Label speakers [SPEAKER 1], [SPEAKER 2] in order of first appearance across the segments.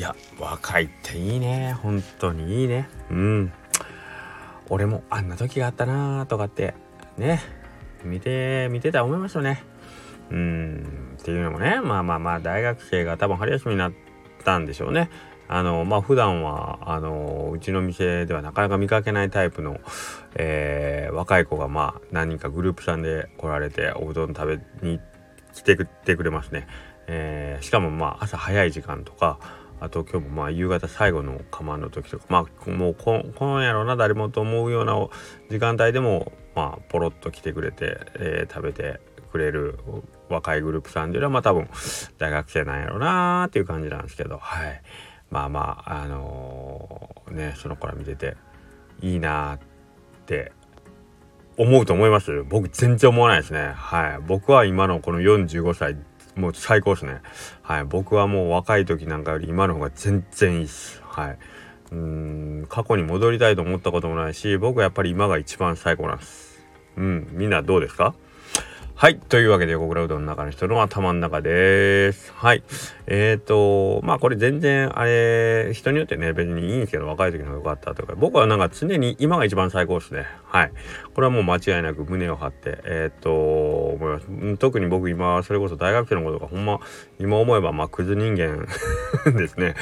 [SPEAKER 1] いや若いっていいね。本当にいいね。うん。俺もあんな時があったなーとかってね。見て見てた思いますよね。うん。っていうのもねまあまあまあ大学生が多分春休みになったんでしょうね。あのまあ普段はあのうちの店ではなかなか見かけないタイプの、えー、若い子がまあ何人かグループさんで来られておうどん食べに来てくれますね、えー、しかもまあ朝早い時間とかあと今日もまあ夕方最後の釜の時とかまあもうこ今やろな誰もと思うような時間帯でもまあポロッと来てくれて、えー、食べてくれる若いグループさんでいうのはまあ多分大学生なんやろうなーっていう感じなんですけどはい。まあまああのー、ねその子ら見てていいなって思うと思います。僕全然思わないですね。はい。僕は今のこの45歳もう最高ですね。はい。僕はもう若い時なんかより今の方が全然いいっす。はい。うん、過去に戻りたいと思ったこともないし、僕はやっぱり今が一番最高なんです。うん、みんなどうですか？はい。というわけで、小倉うどんの中の人の頭の中です。はい。えっ、ー、と、まあこれ全然、あれ、人によってね、別にいいんですけど、若い時の方が良かったとか、僕はなんか常に今が一番最高ですね。はい。これはもう間違いなく胸を張って、えっ、ー、と、思います。特に僕今、それこそ大学生のことがほんま、今思えば、まあクズ人間 ですね。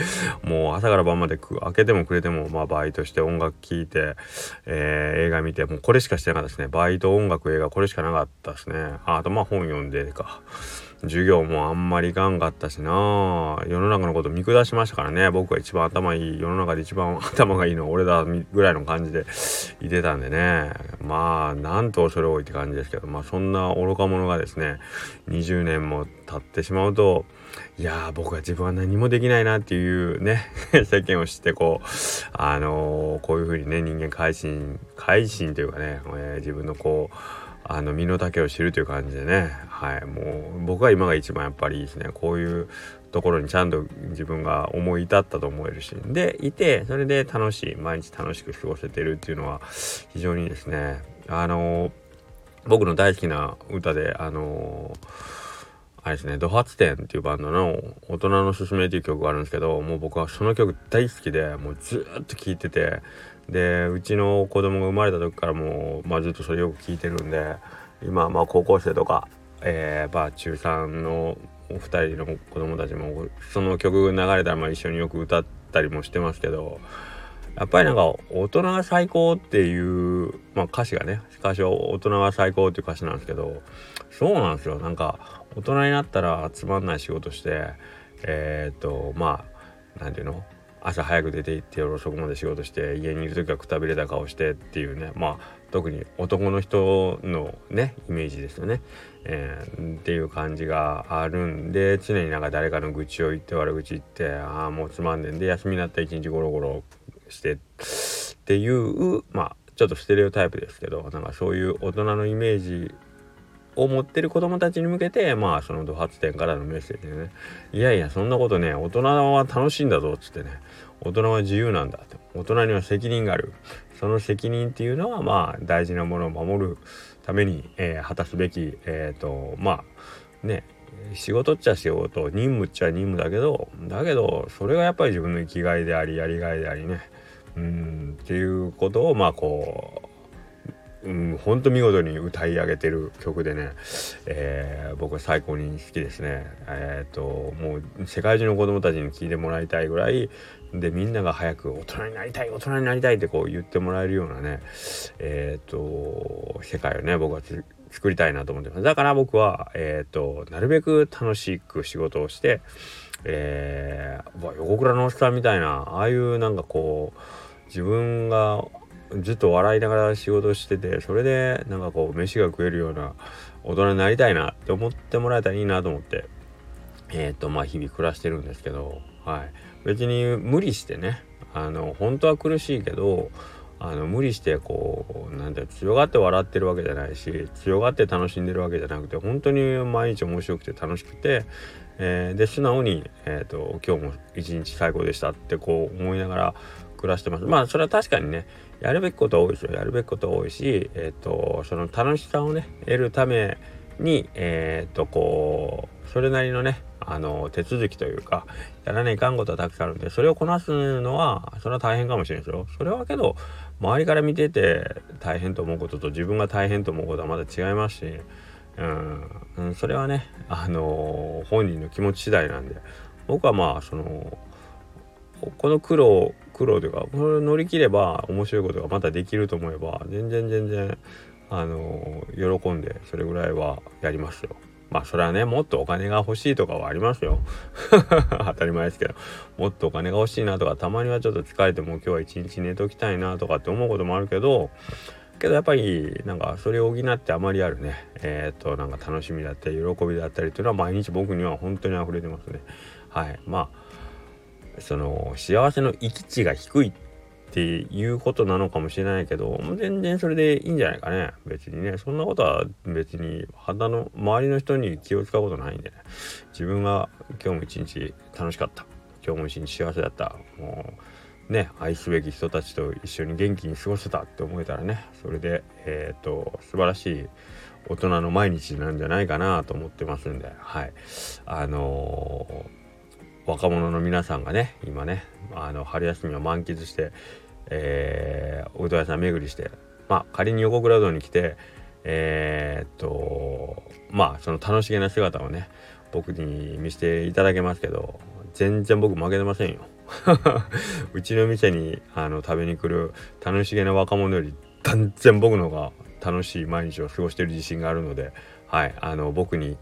[SPEAKER 1] もう朝から晩まで開けてもくれても、まあバイトして音楽聴いて、えー、映画見て、もうこれしかしてなかったですね。バイト、音楽、映画、これしかなかったですね。あとまあ本読んでか。授業もあんまりいかんかったしな。世の中のこと見下しましたからね。僕が一番頭いい世の中で一番 頭がいいのは俺だぐらいの感じでいてたんでね。まあなんと恐れ多いって感じですけど。まあそんな愚か者がですね20年も経ってしまうといや僕は自分は何もできないなっていうね世間を知ってこうあのー、こういうふうにね人間改心改心というかね、えー、自分のこうあの身の丈を知るという感じでね。はい。もう僕は今が一番やっぱりいいですね。こういうところにちゃんと自分が思い至ったと思えるしでいてそれで楽しい毎日楽しく過ごせてるっていうのは非常にですね。あの僕の大好きな歌であのあれですね「ドハツテン」っていうバンドの「大人のすすめ」っていう曲があるんですけどもう僕はその曲大好きでもうずっと聴いててでうちの子供が生まれた時からもう、まあ、ずっとそれよく聞いてるんで今まあ高校生とか、えー、まあ中3のお二人の子供たちもその曲流れたらまあ一緒によく歌ったりもしてますけどやっぱりなんか大人が最高っていう、まあ、歌詞がね歌詞は大人が最高っていう歌詞なんですけどそうなんですよ。なんか大人になったらつまんない仕事してえー、っとまあ何て言うの？朝早く出て行って夜遅くまで仕事して家にいる時はくたびれた顔してっていうね。まあ特に男の人のねイメージですよね、えー、っていう感じがあるんで常になんか誰かの愚痴を言って悪口言ってああもうつまんねんで休みになったら一日ゴロゴロしてっていうまあちょっとステレオタイプですけどなんかそういう大人のイメージを持ってる子供たちに向けてまあそのド発展からのメッセージでねいやいやそんなことね大人は楽しいんだぞっつってね大人は自由なんだって大人には責任がある。その責任っていうのはまあ大事なものを守るために、えー、果たすべきえっ、ー、とまあね仕事っちゃ仕事任務っちゃ任務だけどだけどそれがやっぱり自分の生きがいでありやりがいでありねうんっていうことをまあこううん、ほんと見事に歌い上げてる曲でね、えー、僕は最高に好きですね。えっ、ー、ともう世界中の子供たちに聴いてもらいたいぐらいでみんなが早く大人になりたい大人になりたいってこう言ってもらえるようなねえっ、ー、と世界をね僕は作りたいなと思ってますだから僕はえっ、となるべく楽しく仕事をしてえー、横倉のおっさんみたいなああいうなんかこう自分がずっと笑いながら仕事しててそれでなんかこう飯が食えるような大人になりたいなって思ってもらえたらいいなと思ってえっ、ー、とまあ日々暮らしてるんですけどはい。別に無理してねあの本当は苦しいけどあの無理してこうなんて強がって笑ってるわけじゃないし強がって楽しんでるわけじゃなくて本当に毎日面白くて楽しくて、えー、で素直に、えーと今日も一日最高でしたってこう思いながら暮らしてます。まあそれは確かにねやるべきこと多いですよやるべきこと多いし、えっ、ー、とその楽しさをね得るためにえー、とこうそれなりのねあの手続きというかやらないかんことはたくさんあるんでそれをこなすのはそれは大変かもしれないですよ。それはけど周りから見てて大変と思うことと自分が大変と思うことはまだ違いますしうん、それはねあの本人の気持ち次第なんで僕はまあそのこの苦労苦労というかこれ乗り切れば面白いことがまたできると思えば全然全然あの喜んでそれぐらいはやりますよ。まあそれはねもっとお金が欲しいとかはありますよ。当たり前ですけど。もっとお金が欲しいなとかたまにはちょっと疲れても今日は一日寝ときたいなとかって思うこともあるけどけどやっぱりなんかそれを補ってあまりあるね。えっ、となんか楽しみだったり喜びだったりっていうのは毎日僕には本当に溢れてますね。はい。まあその幸せの行き地が低いっていうことなのかもしれないけど全然それでいいんじゃないかね。別にねそんなことは別に肌の周りの人に気を使うことないんでね。自分が今日も一日楽しかった。今日も一日幸せだった。もうね愛すべき人たちと一緒に元気に過ごせたって思えたらね。それでえっ、と素晴らしい大人の毎日なんじゃないかなと思ってますんで。はい。あのー若者の皆さんがね今ねあの春休みを満喫して、えー、おうどん屋さん巡りしてまあ仮に横倉堂に来てえー、っとまあその楽しげな姿をね僕に見せていただけますけど全然僕負けてませんよ。うちの店にあの食べに来る楽しげな若者より断然僕の方が楽しい毎日を過ごしてる自信があるのではいあの僕に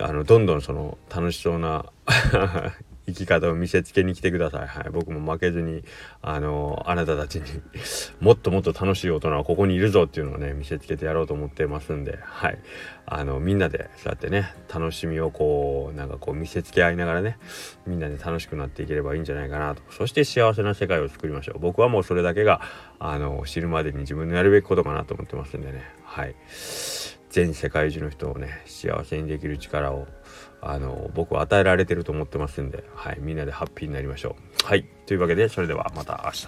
[SPEAKER 1] あのどんどんその楽しそうな 生き方を見せつけに来てください。はい、僕も負けずに、あのあなたたちに もっともっと楽しい大人はここにいるぞっていうのをね、見せつけてやろうと思ってますんで、はい。あの、みんなで、そうやってね、楽しみをこう、なんかこう見せつけ合いながらね、みんなで楽しくなっていければいいんじゃないかなと。そして幸せな世界を作りましょう。僕はもうそれだけが、あの、知るまでに自分のやるべきことかなと思ってますんでね、はい。全世界中の人をね幸せにできる力をあの僕は与えられてると思ってますんで、はい、みんなでハッピーになりましょう。はいというわけでそれではまた明日。